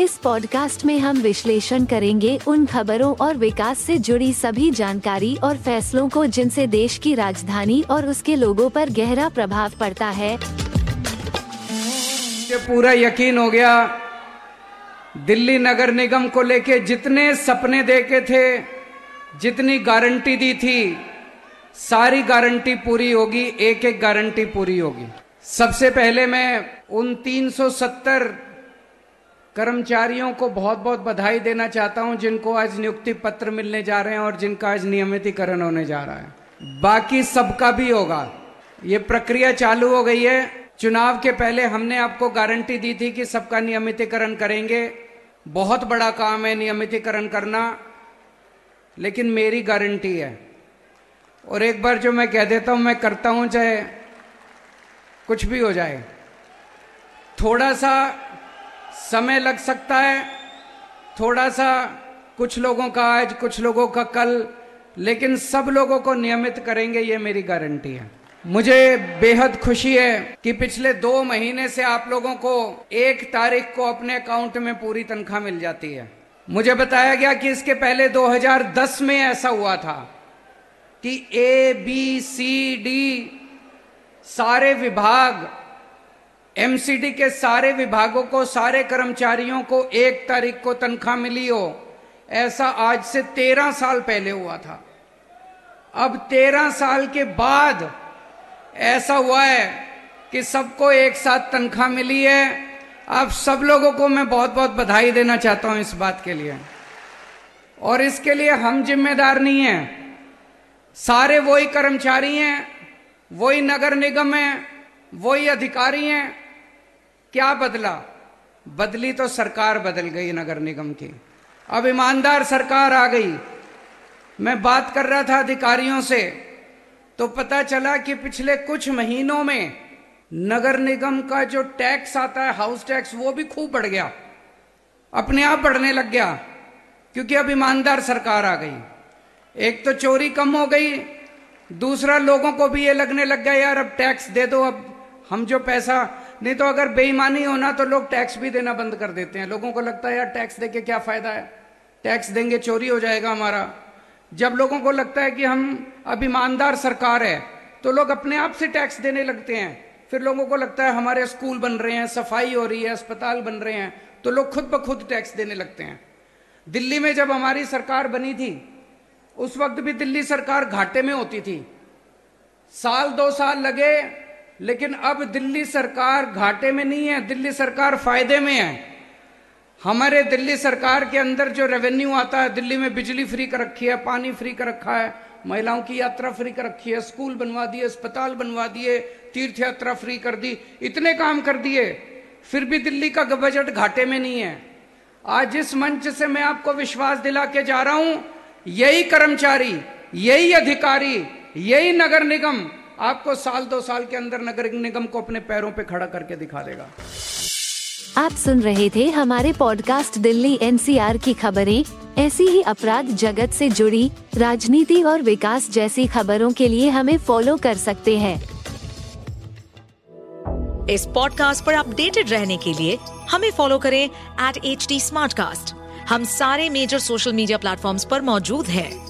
इस पॉडकास्ट में हम विश्लेषण करेंगे उन खबरों और विकास से जुड़ी सभी जानकारी और फैसलों को जिनसे देश की राजधानी और उसके लोगों पर गहरा प्रभाव पड़ता है। ये पूरा यकीन हो गया। दिल्ली नगर निगम को लेके जितने सपने देखे थे, जितनी गारंटी दी थी, सारी गारंटी पूरी होगी एक एक गारंटी पूरी होगी। सबसे पहले मैं उन 370 कर्मचारियों को बहुत बहुत बधाई देना चाहता हूँ, जिनको आज नियुक्ति पत्र मिलने जा रहे हैं और जिनका आज नियमितीकरण होने जा रहा है। बाकी सबका भी होगा। ये प्रक्रिया चालू हो गई है। चुनाव के पहले हमने आपको गारंटी दी थी कि सबका नियमितीकरण करेंगे। बहुत बड़ा काम है नियमितीकरण करना, लेकिन मेरी गारंटी है। और एक बार जो मैं कह देता हूँ, मैं करता हूँ चाहे कुछ भी हो जाए। थोड़ा सा समय लग सकता है। थोड़ा सा कुछ लोगों का आज, कुछ लोगों का कल, लेकिन सब लोगों को नियमित करेंगे, ये मेरी गारंटी है। मुझे बेहद खुशी है कि पिछले दो महीने से आप लोगों को एक तारीख को अपने अकाउंट में पूरी तनख्वाह मिल जाती है। मुझे बताया गया कि इसके पहले 2010 में ऐसा हुआ था कि ए, बी, सी, डी सारे विभाग एमसीडी के सारे विभागों को, सारे कर्मचारियों को एक तारीख को तनख्वाह मिली हो। ऐसा आज से तेरह साल पहले हुआ था। अब तेरह साल के बाद ऐसा हुआ है कि सबको एक साथ तनख्वाह मिली है। आप सब लोगों को मैं बहुत बहुत बधाई देना चाहता हूँ इस बात के लिए। और इसके लिए हम जिम्मेदार नहीं हैं। सारे वही कर्मचारी हैं, वही नगर निगम है, वही अधिकारी हैं क्या बदला? बदली तो सरकार बदल गई नगर निगम की। अब ईमानदार सरकार आ गई। मैं बात कर रहा था अधिकारियों से तो पता चला कि पिछले कुछ महीनों में नगर निगम का जो टैक्स आता है, हाउस टैक्स, वो भी खूब बढ़ गया। अपने आप बढ़ने लग गया, क्योंकि अब ईमानदार सरकार आ गई। एक तो चोरी कम हो गई, दूसरा लोगों को भी ये लगने लग गया, यार, अब टैक्स दे दो, अब हम जो पैसा नहीं तो अगर बेईमानी होना तो लोग टैक्स भी देना बंद कर देते हैं। लोगों को लगता है, यार, टैक्स दे के क्या फ़ायदा है? टैक्स देंगे, चोरी हो जाएगा हमारा। जब लोगों को लगता है कि हम अब ईमानदार सरकार है तो लोग अपने आप से टैक्स देने लगते हैं। फिर लोगों को लगता है, हमारे स्कूल बन रहे हैं, सफ़ाई हो रही है, अस्पताल बन रहे हैं। तो लोग खुद ब खुद टैक्स देने लगते हैं। दिल्ली में जब हमारी सरकार बनी थी, उस वक्त भी दिल्ली सरकार घाटे में होती थी। साल दो साल लगे लेकिन अब दिल्ली सरकार घाटे में नहीं है, दिल्ली सरकार फ़ायदे में है। हमारे दिल्ली सरकार के अंदर जो रेवेन्यू आता है, दिल्ली में बिजली फ्री कर रखी है, पानी फ्री कर रखा है, महिलाओं की यात्रा फ्री कर रखी है स्कूल बनवा दिए, अस्पताल बनवा दिए तीर्थ यात्रा फ्री कर दी, इतने काम कर दिए, फिर भी दिल्ली का बजट घाटे में नहीं है। आज इस मंच से मैं आपको विश्वास दिला के जा रहा हूँ, यही कर्मचारी, यही अधिकारी, यही नगर निगम आपको साल दो साल के अंदर नगर निगम को अपने पैरों पे खड़ा करके दिखा देगा। आप सुन रहे थे हमारे पॉडकास्ट दिल्ली एनसीआर की खबरें। ऐसी ही अपराध जगत से जुड़ी राजनीति और विकास जैसी खबरों के लिए हमें फॉलो कर सकते हैं। इस पॉडकास्ट पर अपडेटेड रहने के लिए हमें फॉलो करें एट एच हम सारे मेजर सोशल मीडिया प्लेटफॉर्म पर मौजूद हैं।